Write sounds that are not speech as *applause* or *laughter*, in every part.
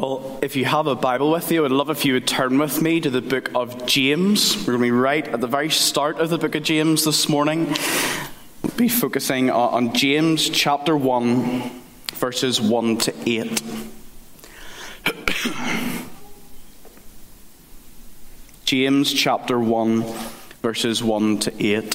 Well, if you have a Bible with you, I'd love if you would turn with me to the book of James. We're going to be right at the very start of the book of James this morning. We'll be focusing on James chapter 1, verses 1 to 8. *coughs* James chapter 1, verses 1 to 8.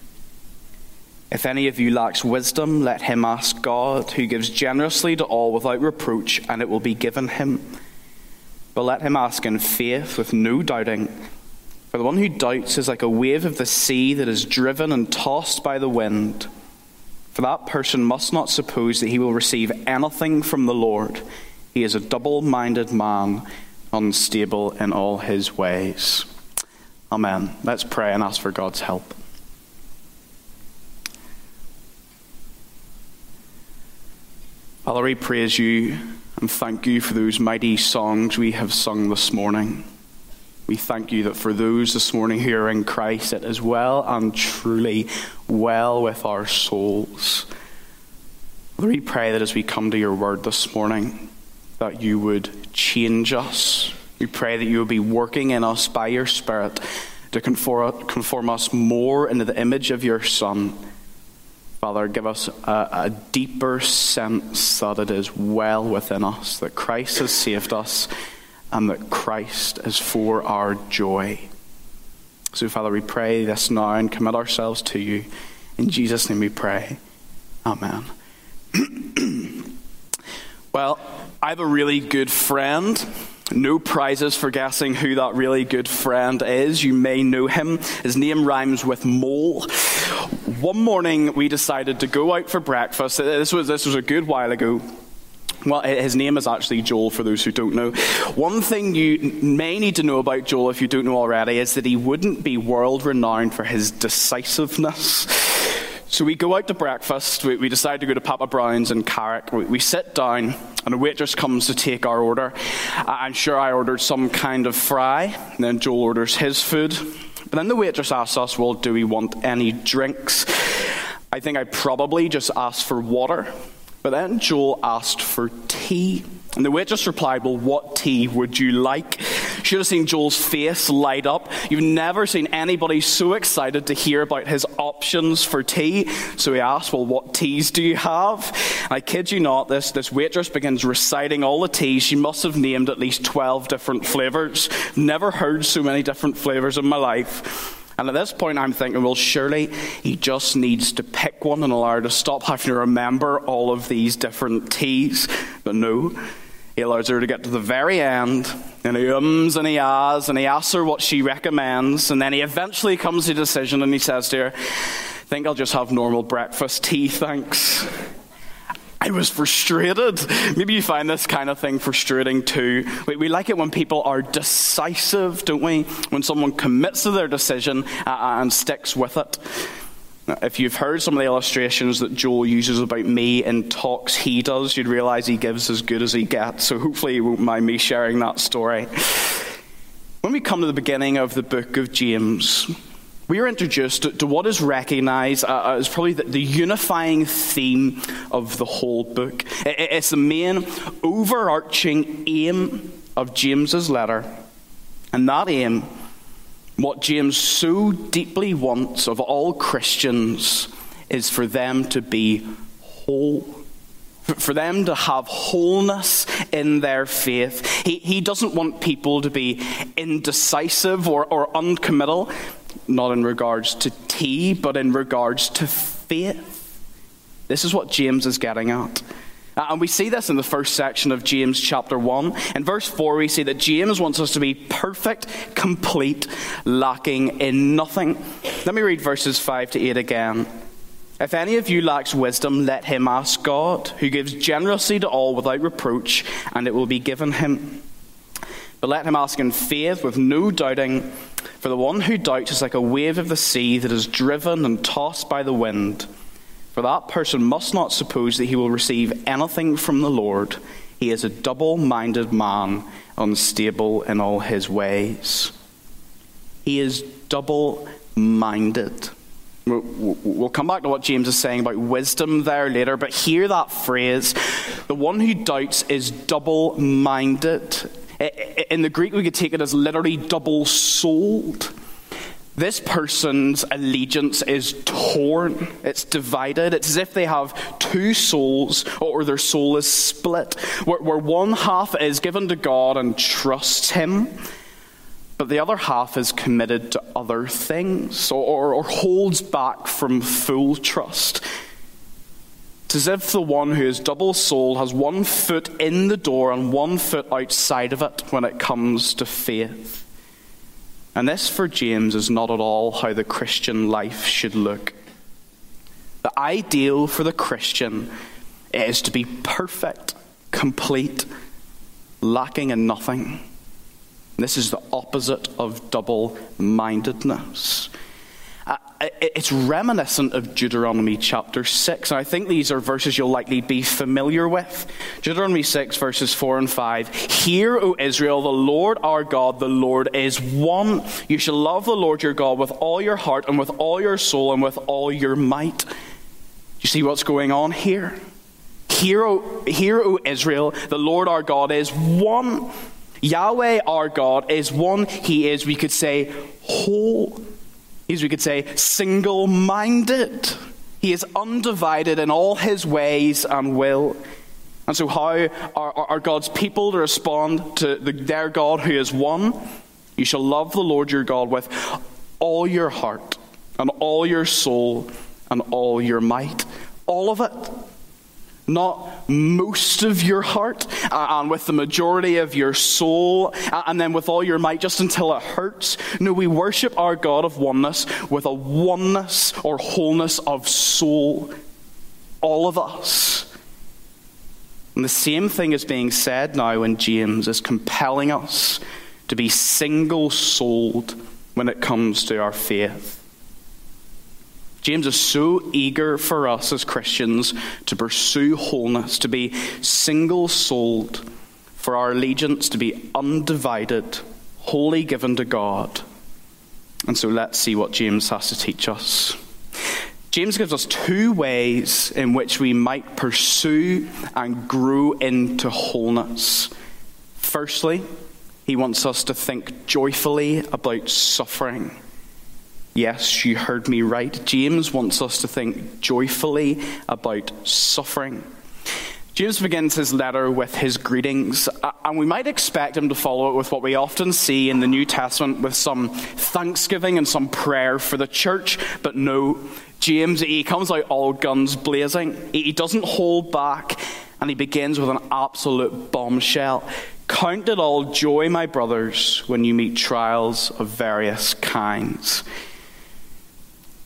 If any of you lacks wisdom, let him ask God, who gives generously to all without reproach, and it will be given him. But let him ask in faith with no doubting. For the one who doubts is like a wave of the sea that is driven and tossed by the wind. For that person must not suppose that he will receive anything from the Lord. He is a double minded man, unstable in all his ways. Amen. Let's pray and ask for God's help. Father, we praise you and thank you for those mighty songs we have sung this morning. We thank you that for those this morning are in Christ, it is well and truly well with our souls. Father, we pray that as we come to your word this morning, that you would change us. We pray that you will be working in us by your Spirit to conform us more into the image of your Son Father, give us a, a, deeper sense that it is well within us, that Christ has saved us, and that Christ is for our joy. So, Father, we pray this now and commit ourselves to you. In Jesus' name we pray. Amen. *clears throat* well, I have a really good friend. No prizes for guessing who that really good friend is. You may know him. His name rhymes with mole. One morning we decided to go out for breakfast. Uh, this was, this was a good while ago. Well, uh, his name is actually Joel, for those who don't know. One thing you may need to know about Joel, if you don't know already, is that he wouldn't be world renowned for his decisiveness. So we go out to breakfast. We, we decide to go to Papa Brown's in Carrick. We, we, sit down, and a waitress comes to take our order. I'm sure I ordered some kind of fry, and then Joel orders his food. But then the waitress asks us, Well, do we want any drinks? I think I probably just asked for water. But then Joel asked for tea. And the waitress replied, Well, what tea would you like? Should have seen Joel's face light up. You've never seen anybody so excited to hear about his options for tea. So he asked, Well, what teas do you have? And I kid you not, this, this waitress begins reciting all the teas. She must have named at least 12 different flavors. Never heard so many different flavors in my life. And at this point, I'm thinking, well, surely he just needs to pick one and allow her to stop having to remember all of these different teas. But no, he allows her to get to the very end, and he ums and he ahs, and he asks her what she recommends, and then he eventually comes to a decision and he says to her, I think I'll just have normal breakfast tea, thanks. I was frustrated. Maybe you find this kind of thing frustrating too. We, we, like it when people are decisive, don't we? When someone commits to their decision uh, and sticks with it. If you've heard some of the illustrations that Joel uses about me in talks he does, you'd realize he gives as good as he gets. So hopefully you won't mind me sharing that story. When we come to the beginning of the book of James, we are introduced to, what is recognized uh, as probably the, the, unifying theme of the whole book. it's the main overarching aim of James's letter. And that aim, what James so deeply wants of all Christians, is for them to be whole for them to have wholeness in their faith. He, he doesn't want people to be indecisive or, or uncommittal not in regards to tea, but in regards to faith. This is what James is getting at. Uh, and we see this in the first section of James chapter 1. In verse 4, we see that James wants us to be perfect, complete, lacking in nothing. Let me read verses 5 to 8 again. If any of you lacks wisdom, let him ask God, who gives generously to all without reproach, and it will be given him. But let him ask in faith with no doubting, for the one who doubts is like a wave of the sea that is driven and tossed by the wind. For that person must not suppose that he will receive anything from the Lord. He is a double minded man, unstable in all his ways. He is double minded. We'll come back to what James is saying about wisdom there later, but hear that phrase the one who doubts is double minded. In the Greek, we could take it as literally double souled. This person's allegiance is torn, it's divided. It's as if they have two souls, or their soul is split, where, where one half is given to God and trusts Him but the other half is committed to other things or, or, holds back from full trust. It's as if the one who is double souled has one foot in the door and one foot outside of it when it comes to faith. And this, for James, is not at all how the Christian life should look. The ideal for the Christian is to be perfect, complete, lacking in nothing. This is the opposite of double mindedness. It's reminiscent of Deuteronomy chapter 6. And I think these are verses you'll likely be familiar with. Deuteronomy 6, verses 4 and 5. Hear, O Israel, the Lord our God, the Lord is one. You shall love the Lord your God with all your heart and with all your soul and with all your might. You see what's going on here? Hear, o, hear, o Israel, the Lord our God is one. Yahweh our God is one. He is, we could say, whole. He's, we could say, single minded. He is undivided in all his ways and will. And so, how are, are God's people to respond to the, their God who is one? You shall love the Lord your God with all your heart and all your soul and all your might. All of it not most of your heart, uh, and with the majority of your soul, uh, and then with all your might, just until it hurts. No, we worship our God of oneness with a oneness or wholeness of soul. All of us. And the same thing is being said now in James, is compelling us to be single souled when it comes to our faith. James is so eager for us as Christians to pursue wholeness, to be single souled, for our allegiance to be undivided, wholly given to God. And so let's see what James has to teach us. James gives us two ways in which we might pursue and grow into wholeness. Firstly, he wants us to think joyfully about suffering. Yes, you heard me right. James wants us to think joyfully about suffering. James begins his letter with his greetings, uh, and we might expect him to follow it with what we often see in the New Testament with some thanksgiving and some prayer for the church, but no. James, he comes out all guns blazing. He doesn't hold back, and he begins with an absolute bombshell. Count it all joy, my brothers, when you meet trials of various kinds.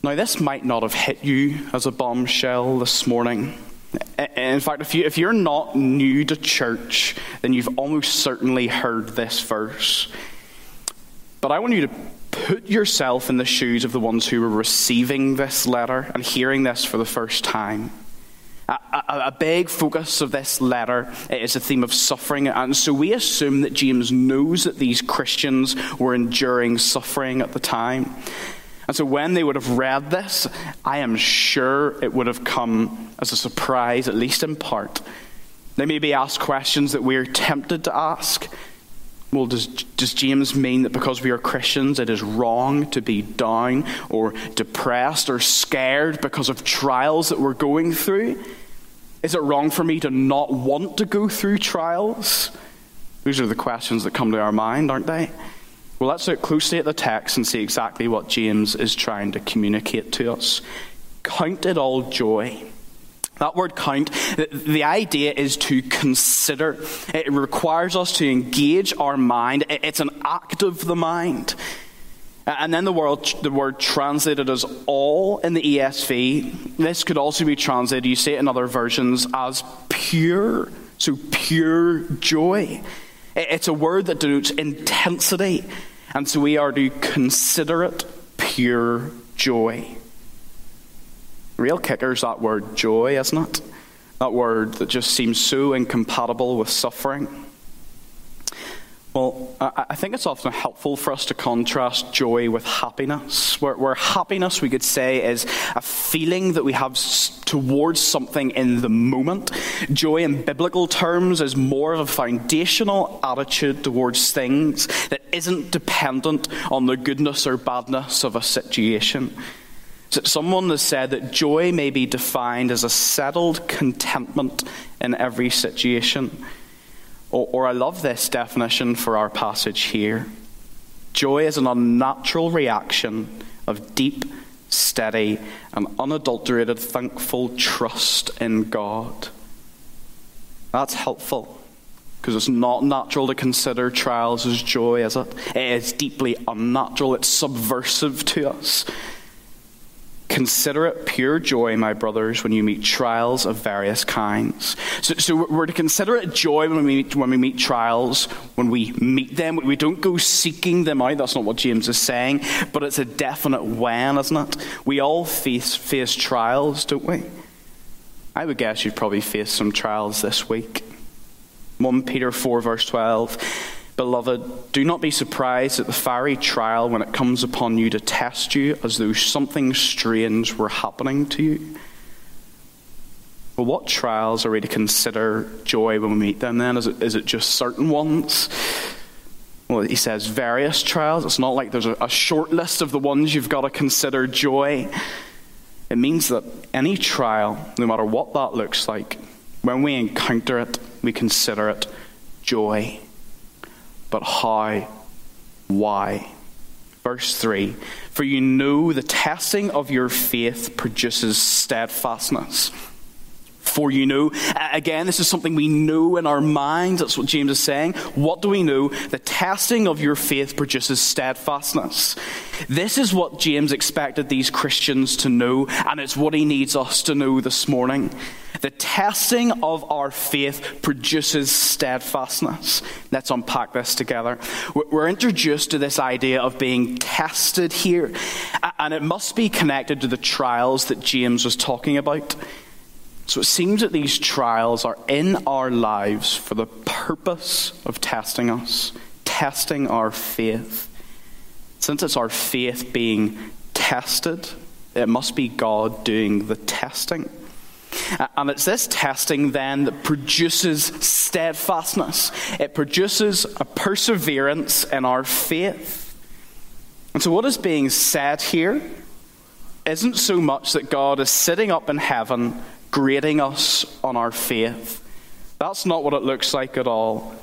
Now, this might not have hit you as a bombshell this morning. In fact, if, you, if you're not new to church, then you've almost certainly heard this verse. But I want you to put yourself in the shoes of the ones who were receiving this letter and hearing this for the first time. A, a, a, big focus of this letter is the theme of suffering, and so we assume that James knows that these Christians were enduring suffering at the time. And so when they would have read this, I am sure it would have come as a surprise, at least in part. They may be asked questions that we're tempted to ask. Well, does, does James mean that because we are Christians, it is wrong to be down or depressed or scared because of trials that we're going through? Is it wrong for me to not want to go through trials? These are the questions that come to our mind, aren't they? Well, let's look closely at the text and see exactly what James is trying to communicate to us. Count it all joy. That word count, the idea is to consider. It requires us to engage our mind. It's an act of the mind. And then the word, the word translated as all in the ESV, this could also be translated, you see it in other versions, as pure. So pure joy. It's a word that denotes intensity. And so we are to consider it pure joy. Real kicker is that word joy, isn't it? That word that just seems so incompatible with suffering. Well, I think it's often helpful for us to contrast joy with happiness, where, where, happiness, we could say, is a feeling that we have towards something in the moment. Joy, in biblical terms, is more of a foundational attitude towards things that isn't dependent on the goodness or badness of a situation. So someone has said that joy may be defined as a settled contentment in every situation. Or, or I love this definition for our passage here. Joy is an unnatural reaction of deep, steady, and unadulterated thankful trust in God. That's helpful because it's not natural to consider trials as joy, is it? It is deeply unnatural, it's subversive to us. Consider it pure joy, my brothers, when you meet trials of various kinds. So, so, we're to consider it joy when we, meet, when we meet trials, when we meet them. We don't go seeking them out. That's not what James is saying. But it's a definite when, isn't it? We all face, face trials, don't we? I would guess you've probably faced some trials this week. 1 Peter 4, verse 12. Beloved, do not be surprised at the fiery trial when it comes upon you to test you as though something strange were happening to you. Well, what trials are we to consider joy when we meet them then? Is it, is it just certain ones? Well, he says various trials. It's not like there's a, a short list of the ones you've got to consider joy. It means that any trial, no matter what that looks like, when we encounter it, we consider it joy but how? Why? Verse 3 For you know the testing of your faith produces steadfastness. For you know, again, this is something we know in our minds. That's what James is saying. What do we know? The testing of your faith produces steadfastness. This is what James expected these Christians to know, and it's what he needs us to know this morning. The testing of our faith produces steadfastness. Let's unpack this together. We're introduced to this idea of being tested here, and it must be connected to the trials that James was talking about. So it seems that these trials are in our lives for the purpose of testing us, testing our faith. Since it's our faith being tested, it must be God doing the testing. And it's this testing then that produces steadfastness. It produces a perseverance in our faith. And so, what is being said here isn't so much that God is sitting up in heaven grading us on our faith. That's not what it looks like at all.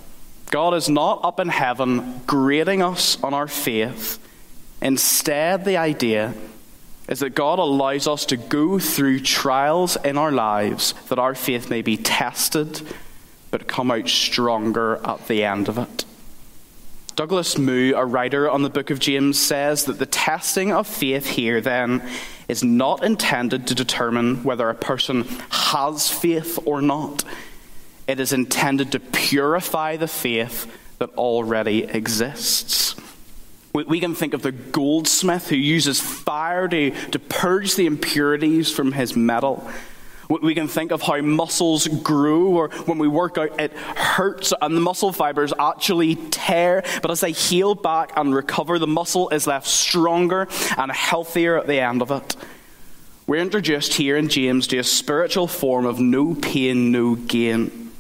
God is not up in heaven grading us on our faith. Instead, the idea is that God allows us to go through trials in our lives that our faith may be tested, but come out stronger at the end of it. Douglas Moo, a writer on the book of James, says that the testing of faith here then is not intended to determine whether a person has faith or not. It is intended to purify the faith that already exists. We, can think of the goldsmith who uses fire to, to purge the impurities from his metal. We can think of how muscles grow, or when we work out, it hurts and the muscle fibers actually tear. But as they heal back and recover, the muscle is left stronger and healthier at the end of it. We're introduced here in James to a spiritual form of no pain, no gain.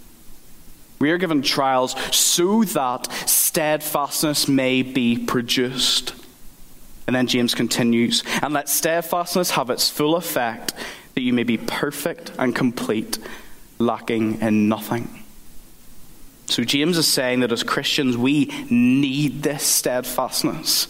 We are given trials so that steadfastness may be produced. And then James continues, and let steadfastness have its full effect that you may be perfect and complete, lacking in nothing. So, James is saying that as Christians, we need this steadfastness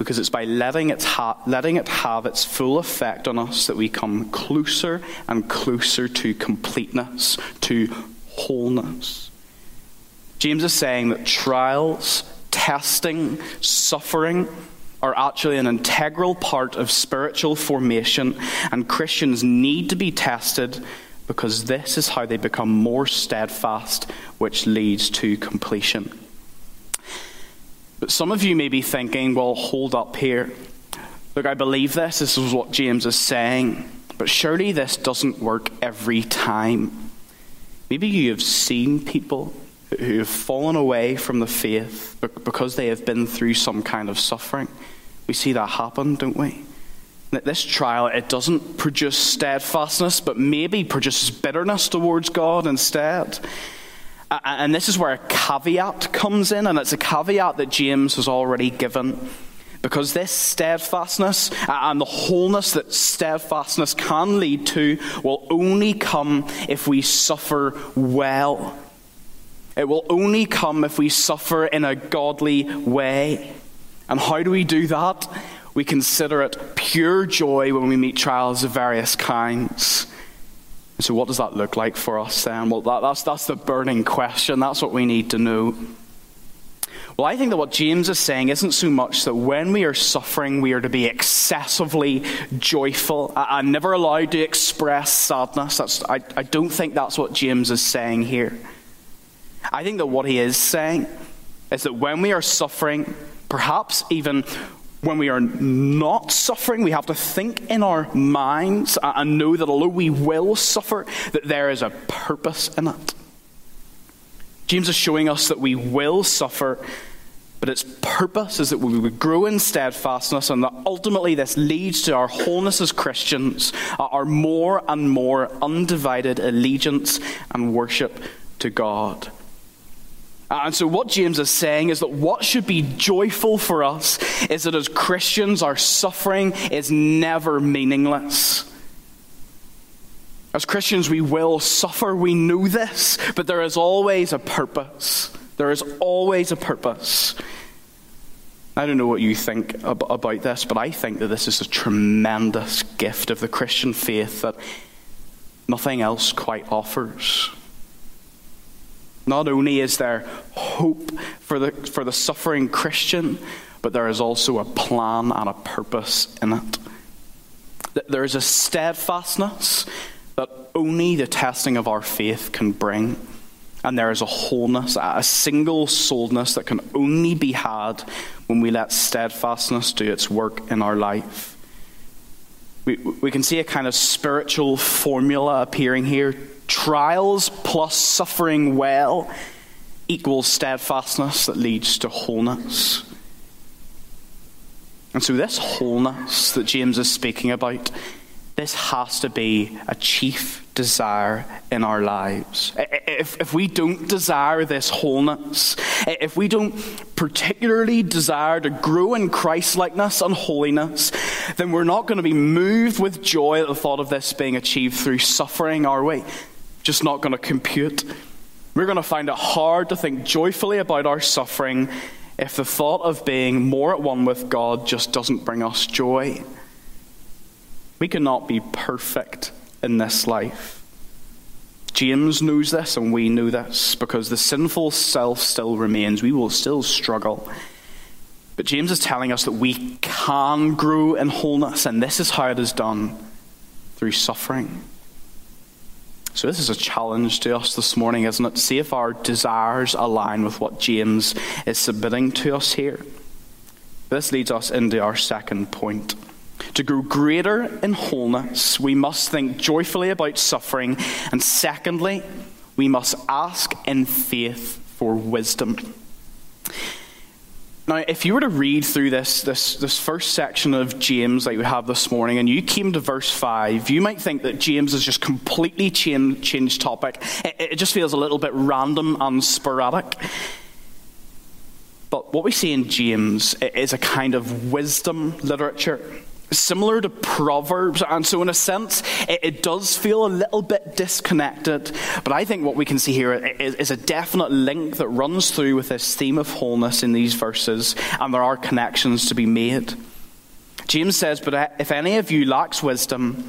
because it's by letting it, ha- letting it have its full effect on us that we come closer and closer to completeness, to wholeness. James is saying that trials, testing, suffering, are actually an integral part of spiritual formation, and Christians need to be tested because this is how they become more steadfast, which leads to completion. But some of you may be thinking, well, hold up here. Look, I believe this. This is what James is saying. But surely this doesn't work every time. Maybe you have seen people who have fallen away from the faith because they have been through some kind of suffering. We see that happen, don't we? This trial, it doesn't produce steadfastness, but maybe produces bitterness towards God instead. And this is where a caveat comes in, and it's a caveat that James has already given. Because this steadfastness and the wholeness that steadfastness can lead to will only come if we suffer well. It will only come if we suffer in a godly way. And how do we do that? We consider it pure joy when we meet trials of various kinds. so, what does that look like for us then? Well, that, that's, that's the burning question. That's what we need to know. Well, I think that what James is saying isn't so much that when we are suffering, we are to be excessively joyful and never allowed to express sadness. That's, I, I don't think that's what James is saying here. I think that what he is saying is that when we are suffering, perhaps even when we are not suffering, we have to think in our minds and know that although we will suffer, that there is a purpose in it. James is showing us that we will suffer, but its purpose is that we would grow in steadfastness, and that ultimately this leads to our wholeness as Christians, uh, our more and more undivided allegiance and worship to God. Uh, and so, what James is saying is that what should be joyful for us is that as Christians, our suffering is never meaningless. As Christians, we will suffer. We know this, but there is always a purpose. There is always a purpose. I don't know what you think about this, but I think that this is a tremendous gift of the Christian faith that nothing else quite offers. Not only is there hope for the, for the suffering Christian, but there is also a plan and a purpose in it. There is a steadfastness that only the testing of our faith can bring. And there is a wholeness, a single souledness that can only be had when we let steadfastness do its work in our life. We, we can see a kind of spiritual formula appearing here Trials plus suffering well equals steadfastness that leads to wholeness. And so, this wholeness that James is speaking about, this has to be a chief desire in our lives. If, if we don't desire this wholeness, if we don't particularly desire to grow in Christlikeness and holiness, then we're not going to be moved with joy at the thought of this being achieved through suffering, are we? Just not going to compute. We're going to find it hard to think joyfully about our suffering if the thought of being more at one with God just doesn't bring us joy. We cannot be perfect in this life. James knows this, and we know this, because the sinful self still remains. We will still struggle. But James is telling us that we can grow in wholeness, and this is how it is done through suffering. So, this is a challenge to us this morning, isn't it? See if our desires align with what James is submitting to us here. This leads us into our second point. To grow greater in wholeness, we must think joyfully about suffering. And secondly, we must ask in faith for wisdom. Now, if you were to read through this, this, this first section of James that we have this morning, and you came to verse 5, you might think that James has just completely changed, changed topic. It, it just feels a little bit random and sporadic. But what we see in James is a kind of wisdom literature similar to Proverbs, and so in a sense, it, it, does feel a little bit disconnected. But I think what we can see here is, is, a definite link that runs through with this theme of wholeness in these verses, and there are connections to be made. James says, But if any of you lacks wisdom,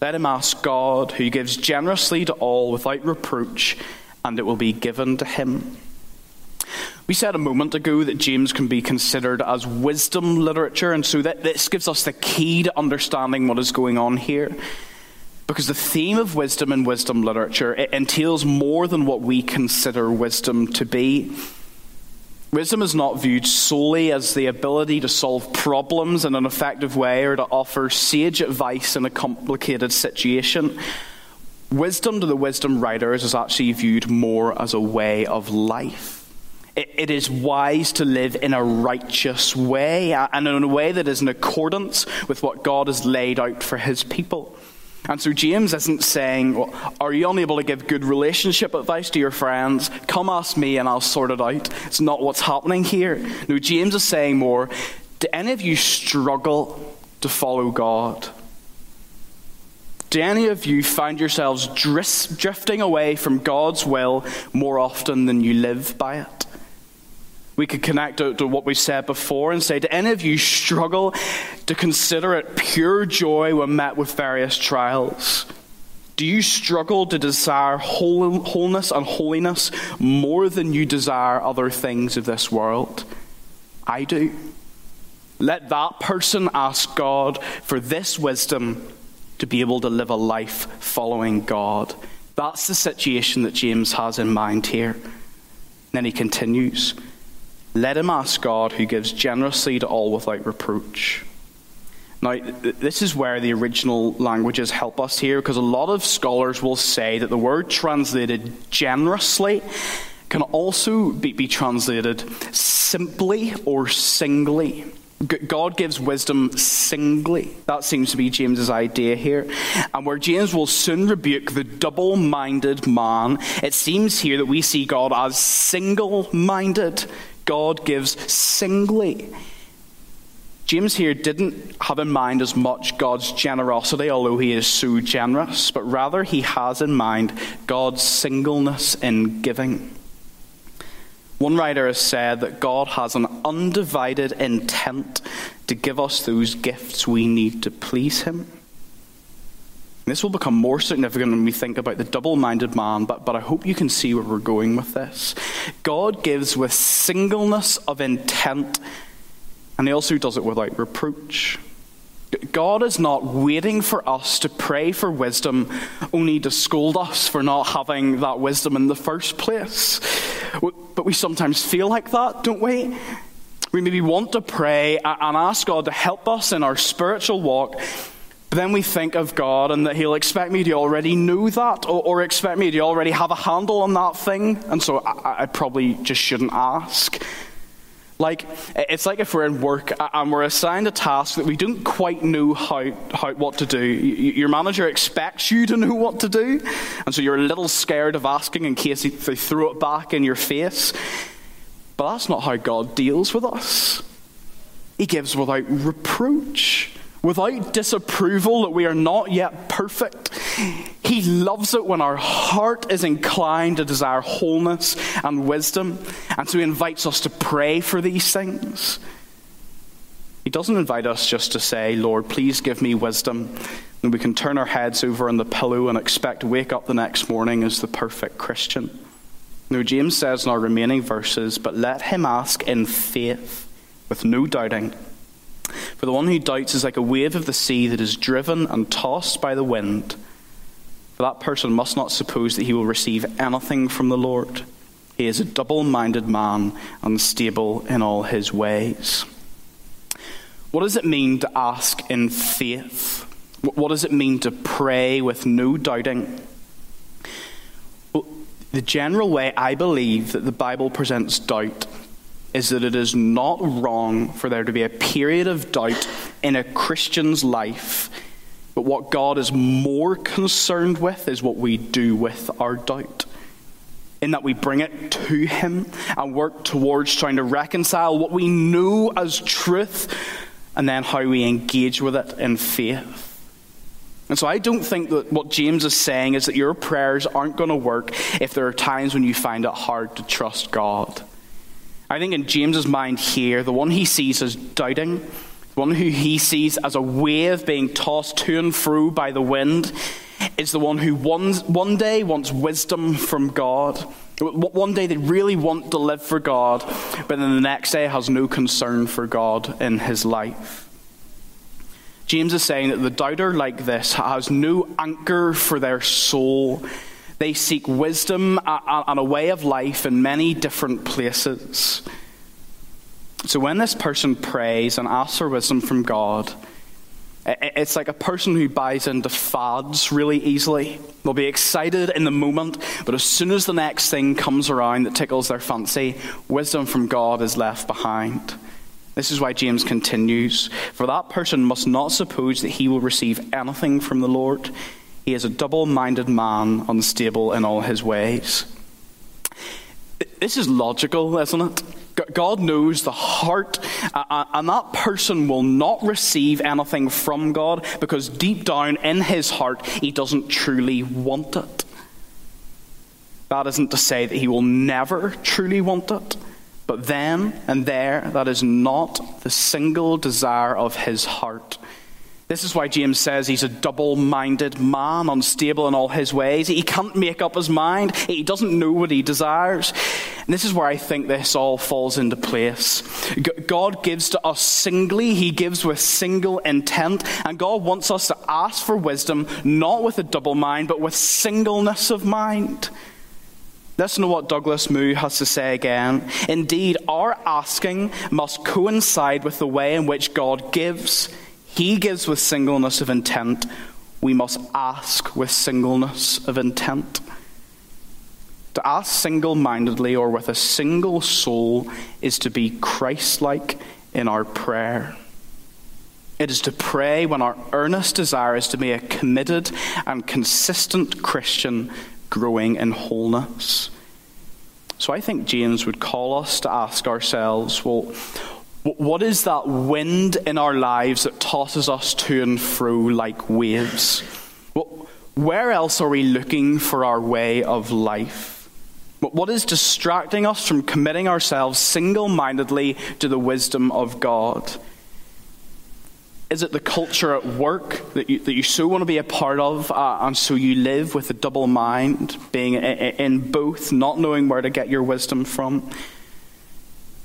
let him ask God, who gives generously to all without reproach, and it will be given to him. We said a moment ago that James can be considered as wisdom literature, and so that this gives us the key to understanding what is going on here. Because the theme of wisdom in wisdom literature it entails more than what we consider wisdom to be. Wisdom is not viewed solely as the ability to solve problems in an effective way or to offer sage advice in a complicated situation. Wisdom to the wisdom writers is actually viewed more as a way of life. It is wise to live in a righteous way uh, and in a way that is in accordance with what God has laid out for his people. And so James isn't saying, well, Are you unable to give good relationship advice to your friends? Come ask me and I'll sort it out. It's not what's happening here. No, James is saying more, Do any of you struggle to follow God? Do any of you find yourselves drifting away from God's will more often than you live by it? We could connect to, to what we said before and say, Do any of you struggle to consider it pure joy when met with various trials? Do you struggle to desire wholeness and holiness more than you desire other things of this world? I do. Let that person ask God for this wisdom to be able to live a life following God. That's the situation that James has in mind here. And then he continues. Let him ask God, who gives generously to all without reproach. Now, this is where the original languages help us here, because a lot of scholars will say that the word translated generously can also be, be translated simply or singly. God gives wisdom singly. That seems to be James's idea here. And where James will soon rebuke the double minded man, it seems here that we see God as single minded. God gives singly. James here didn't have in mind as much God's generosity, although he is so generous, but rather he has in mind God's singleness in giving. One writer has said that God has an undivided intent to give us those gifts we need to please him. This will become more significant when we think about the double minded man, but, but I hope you can see where we're going with this. God gives with singleness of intent, and He also does it without reproach. God is not waiting for us to pray for wisdom only to scold us for not having that wisdom in the first place. But we sometimes feel like that, don't we? We maybe want to pray and ask God to help us in our spiritual walk, but then we think of God and that He'll expect me to already know that or, or expect me to already have a handle on that thing. And so I, I probably just shouldn't ask. Like, it's like if we're in work and we're assigned a task that we don't quite know how, how, what to do. Your manager expects you to know what to do, and so you're a little scared of asking in case they throw it back in your face. But that's not how God deals with us. He gives without reproach without disapproval that we are not yet perfect. He loves it when our heart is inclined to desire wholeness and wisdom, and so He invites us to pray for these things. He doesn't invite us just to say, Lord, please give me wisdom, and we can turn our heads over on the pillow and expect to wake up the next morning as the perfect Christian. No, James says in our remaining verses, but let him ask in faith, with no doubting. For the one who doubts is like a wave of the sea that is driven and tossed by the wind. For that person must not suppose that he will receive anything from the Lord. He is a double minded man, unstable in all his ways. What does it mean to ask in faith? What does it mean to pray with no doubting? Well, the general way I believe that the Bible presents doubt is that it is not wrong for there to be a period of doubt in a Christian's life, but what God is more concerned with is what we do with our doubt. In that we bring it to Him and work towards trying to reconcile what we know as truth and then how we engage with it in faith. And so I don't think that what James is saying is that your prayers aren't going to work if there are times when you find it hard to trust God. I think in James's mind here, the one he sees as doubting, the one who he sees as a wave being tossed to and fro by the wind, is the one who one, one day wants wisdom from God. One day they really want to live for God, but then the next day has no concern for God in his life. James is saying that the doubter like this has no anchor for their soul. They seek wisdom and a way of life in many different places. So when this person prays and asks for wisdom from God, it's like a person who buys into fads really easily. They'll be excited in the moment, but as soon as the next thing comes around that tickles their fancy, wisdom from God is left behind. This is why James continues For that person must not suppose that he will receive anything from the Lord. He is a double minded man, unstable in all his ways. This is logical, isn't it? God knows the heart, and that person will not receive anything from God because deep down in his heart, he doesn't truly want it. That isn't to say that he will never truly want it, but then and there, that is not the single desire of his heart. This is why James says he's a double minded man, unstable in all his ways. He can't make up his mind, he doesn't know what he desires. And this is where I think this all falls into place. God gives to us singly, he gives with single intent, and God wants us to ask for wisdom, not with a double mind, but with singleness of mind. Listen to what Douglas Moo has to say again. Indeed, our asking must coincide with the way in which God gives. He gives with singleness of intent. We must ask with singleness of intent. To ask single mindedly or with a single soul is to be Christ like in our prayer. It is to pray when our earnest desire is to be a committed and consistent Christian growing in wholeness. So I think James would call us to ask ourselves well, what is that wind in our lives that tosses us to and fro like waves? Where else are we looking for our way of life? What is distracting us from committing ourselves single mindedly to the wisdom of God? Is it the culture at work that you, that you so want to be a part of, uh, and so you live with a double mind, being in both, not knowing where to get your wisdom from?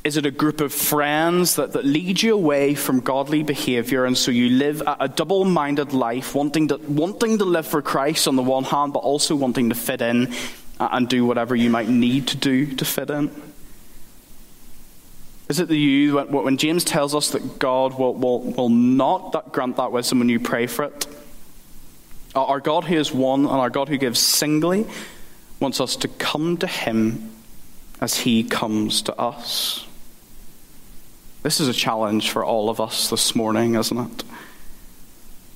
Is it a group of friends that, that lead you away from godly behavior, and so you live a, a double minded life, wanting to, wanting to live for Christ on the one hand, but also wanting to fit in and do whatever you might need to do to fit in? Is it the you, when, when James tells us that God will, will, will not that grant that wisdom when you pray for it? Our God who is one and our God who gives singly wants us to come to Him as He comes to us. This is a challenge for all of us this morning, isn't it?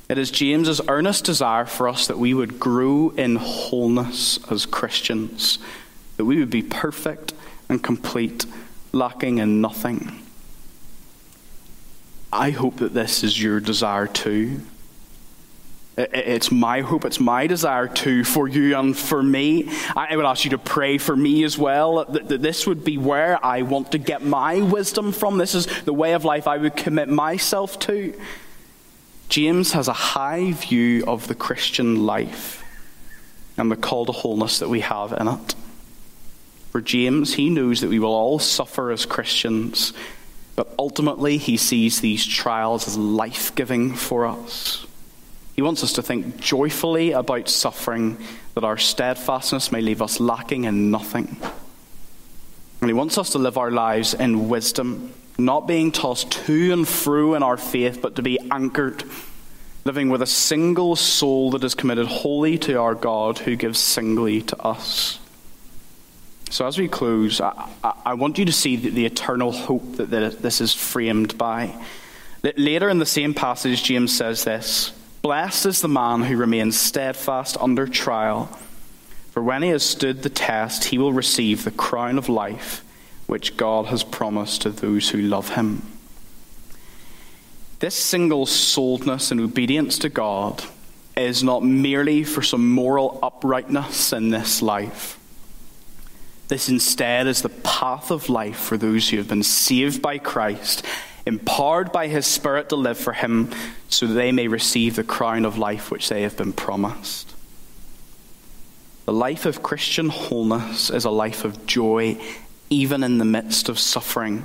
It is James's earnest desire for us that we would grow in wholeness as Christians, that we would be perfect and complete, lacking in nothing. I hope that this is your desire too. It's my hope, it's my desire too for you and for me. I would ask you to pray for me as well. That this would be where I want to get my wisdom from. This is the way of life I would commit myself to. James has a high view of the Christian life and the call to wholeness that we have in it. For James, he knows that we will all suffer as Christians, but ultimately he sees these trials as life giving for us. He wants us to think joyfully about suffering, that our steadfastness may leave us lacking in nothing. And He wants us to live our lives in wisdom, not being tossed to and fro in our faith, but to be anchored, living with a single soul that is committed wholly to our God who gives singly to us. So, as we close, I, I want you to see the, the eternal hope that this is framed by. Later in the same passage, James says this Blessed is the man who remains steadfast under trial, for when he has stood the test, he will receive the crown of life which God has promised to those who love him. This single souledness and obedience to God is not merely for some moral uprightness in this life. This instead is the path of life for those who have been saved by Christ empowered by his Spirit to live for him, so they may receive the crown of life which they have been promised. The life of Christian wholeness is a life of joy, even in the midst of suffering,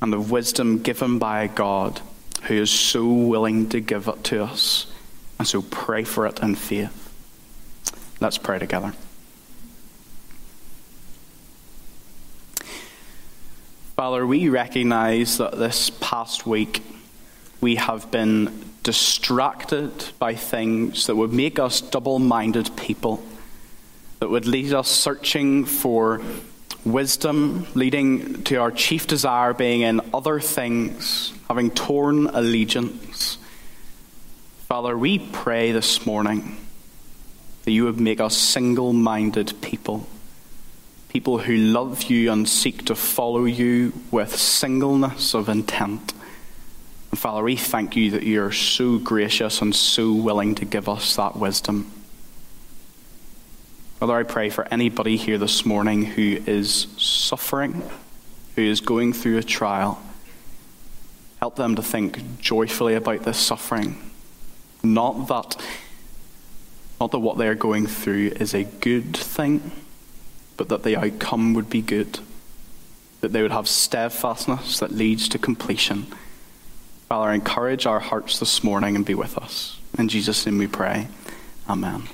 and of wisdom given by a God who is so willing to give it to us. And so pray for it in faith. Let's pray together. Father, we recognize that this past week we have been distracted by things that would make us double minded people, that would lead us searching for wisdom, leading to our chief desire being in other things, having torn allegiance. Father, we pray this morning that you would make us single minded people people who love you and seek to follow you with singleness of intent. And Father, we thank you that you're so gracious and so willing to give us that wisdom. Father, I pray for anybody here this morning who is suffering, who is going through a trial. Help them to think joyfully about this suffering. Not that, not that what they're going through is a good thing but that the outcome would be good, that they would have steadfastness that leads to completion. Father, encourage our hearts this morning and be with us. In Jesus' name we pray. Amen.